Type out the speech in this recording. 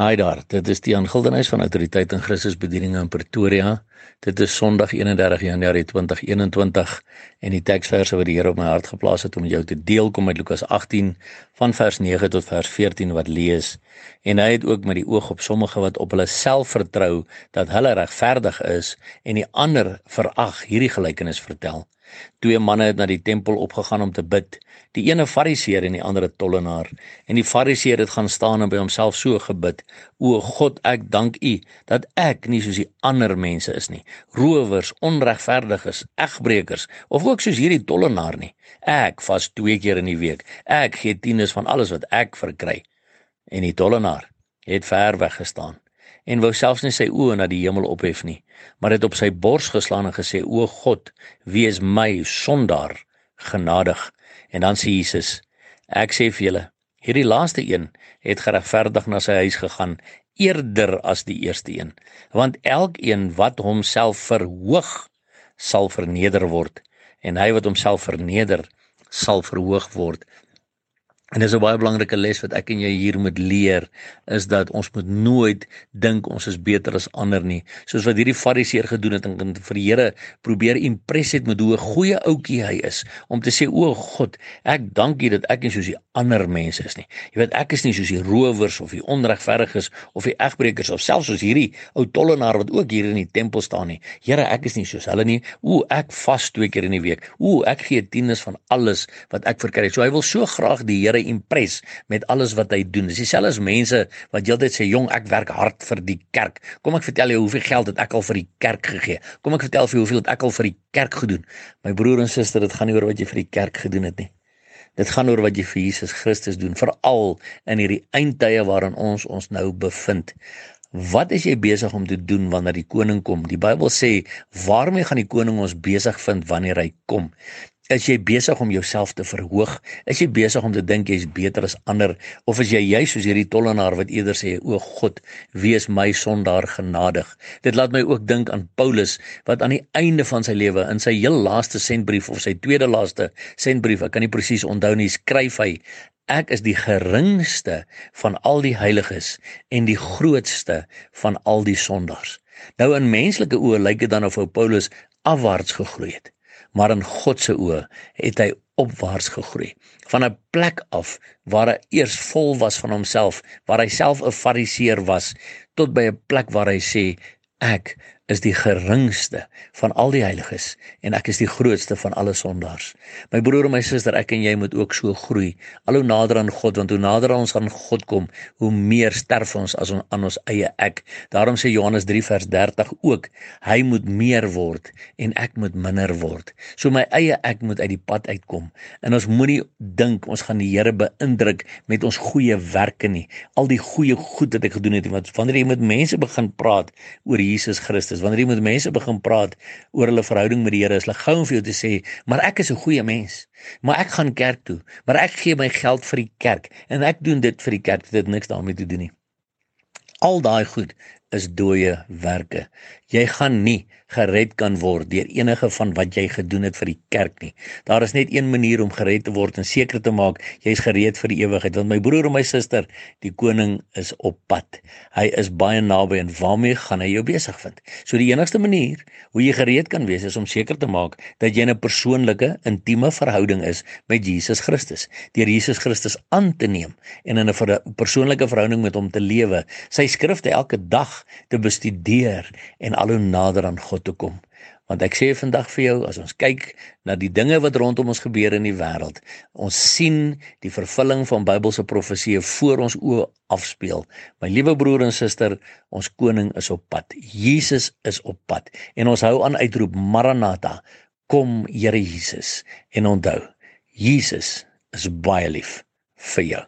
Hi daar, dit is die aangildenheid van autoriteit in Christus bediening in Pretoria. Dit is Sondag 31 Januarie 2021 en die teksverse wat die Here op my hart geplaas het om jou te deel kom uit Lukas 18 van vers 9 tot vers 14 wat lees. En hy het ook met die oog op sommige wat op hulle self vertrou dat hulle regverdig is en die ander verag hierdie gelykenis vertel. Twee manne het na die tempel opgegaan om te bid, die ene Fariseer en die ander 'n tollenaar. En die Fariseer het gaan staan en by homself so gebid: O God, ek dank U dat ek nie soos die ander mense is nie, rowers, onregverdiges, egbreekers of ook soos hierdie tollenaar nie. Ek vas 2 keer in die week. Ek gee tiendes van alles wat ek verkry. En die tollenaar het ver weg gestaan en wou selfs nie sy oë na die hemel ophef nie, maar het op sy bors geslaan en gesê: "O God, wees my sondaar genadig." En dan sê Jesus: "Ek sê vir julle, hierdie laaste een het geregverdig na sy huis gegaan eerder as die eerste een, want elkeen wat homself verhoog, sal verneder word, en hy wat homself verneder, sal verhoog word." En dis 'n baie belangrike les wat ek en jy hier moet leer is dat ons moet nooit dink ons is beter as ander nie. Soos wat hierdie Fariseer gedoen het en vir die Here probeer impress het met hoe 'n goeie ouetjie hy is om te sê o God, ek dank U dat ek nie soos die ander mense is nie. Jy weet ek is nie soos die rowers of die onregverdiges of die egbreekers of selfs soos hierdie ou tollenaar wat ook hier in die tempel staan nie. Here, ek is nie soos hulle nie. O, ek vas twee keer in die week. O, ek gee tiendes van alles wat ek verkry. So hy wil so graag die Here impress met alles wat hy doen. Dis dieselfde as mense wat heeltyd sê, "Jong, ek werk hard vir die kerk." Kom ek vertel jou hoeveel geld het ek al vir die kerk gegee? Kom ek vertel vir jou hoeveel het ek al vir die kerk gedoen? My broer en suster, dit gaan nie oor wat jy vir die kerk gedoen het nie. Dit gaan oor wat jy vir Jesus Christus doen, veral in hierdie eindtye waarin ons ons nou bevind. Wat is jy besig om te doen wanneer die koning kom? Die Bybel sê, "Waarmee gaan die koning ons besig vind wanneer hy kom?" Is jy besig om jouself te verhoog? Is jy besig om te dink jy's beter as ander of is jy juis soos hierdie tollenaar wat eerder sê o God, wees my sondaar genadig? Dit laat my ook dink aan Paulus wat aan die einde van sy lewe in sy heel laaste sendbrief of sy tweede laaste sendbrief, ek kan nie presies onthou nie, skryf hy Ek is die geringste van al die heiliges en die grootste van al die sondaars. Nou in menslike oë lyk dit dan of ou Paulus afwaarts gegroei het maar in God se oë het hy opwaarts gegroei. Van 'n plek af waar hy eers vol was van homself waar hy self 'n fariseer was tot by 'n plek waar hy sê ek is die geringste van al die heiliges en ek is die grootste van alle sondaars. My broer en my suster, ek en jy moet ook so groei. Al hoe nader aan God, want hoe nader ons aan God kom, hoe meer sterf ons as on, aan ons eie ek. Daarom sê Johannes 3 vers 30 ook, hy moet meer word en ek moet minder word. So my eie ek moet uit die pad uitkom. En ons moenie dink ons gaan die Here beïndruk met ons goeie werke nie. Al die goeie goed wat ek gedoen het, want wanneer jy met mense begin praat oor Jesus Christus, wanneer jy met mense begin praat oor hulle verhouding met die Here, is hulle gou om vir jou te sê, "Maar ek is 'n goeie mens. Maar ek gaan kerk toe, maar ek gee my geld vir die kerk en ek doen dit vir die kerk, dit het niks daarmee te doen nie." Al daai goed is dooie werke. Jy gaan nie gered kan word deur enige van wat jy gedoen het vir die kerk nie. Daar is net een manier om gered te word en seker te maak jy's gereed vir die ewigheid. Want my broer en my suster, die koning is op pad. Hy is baie naby en waarmee gaan hy jou besig vind? So die enigste manier hoe jy gereed kan wees is om seker te maak dat jy 'n persoonlike, intieme verhouding is met Jesus Christus. Deur Jesus Christus aan te neem en in 'n persoonlike verhouding met hom te lewe. Sy skrifte elke dag te bestudeer en al hoe nader aan God te kom. Want ek sê vandag vir jou, as ons kyk na die dinge wat rondom ons gebeur in die wêreld, ons sien die vervulling van Bybelse profeseë voor ons oë afspeel. My liewe broer en suster, ons koning is op pad. Jesus is op pad en ons hou aan uitroep Maranatha, kom Here Jesus. En onthou, Jesus is baie lief vir jou.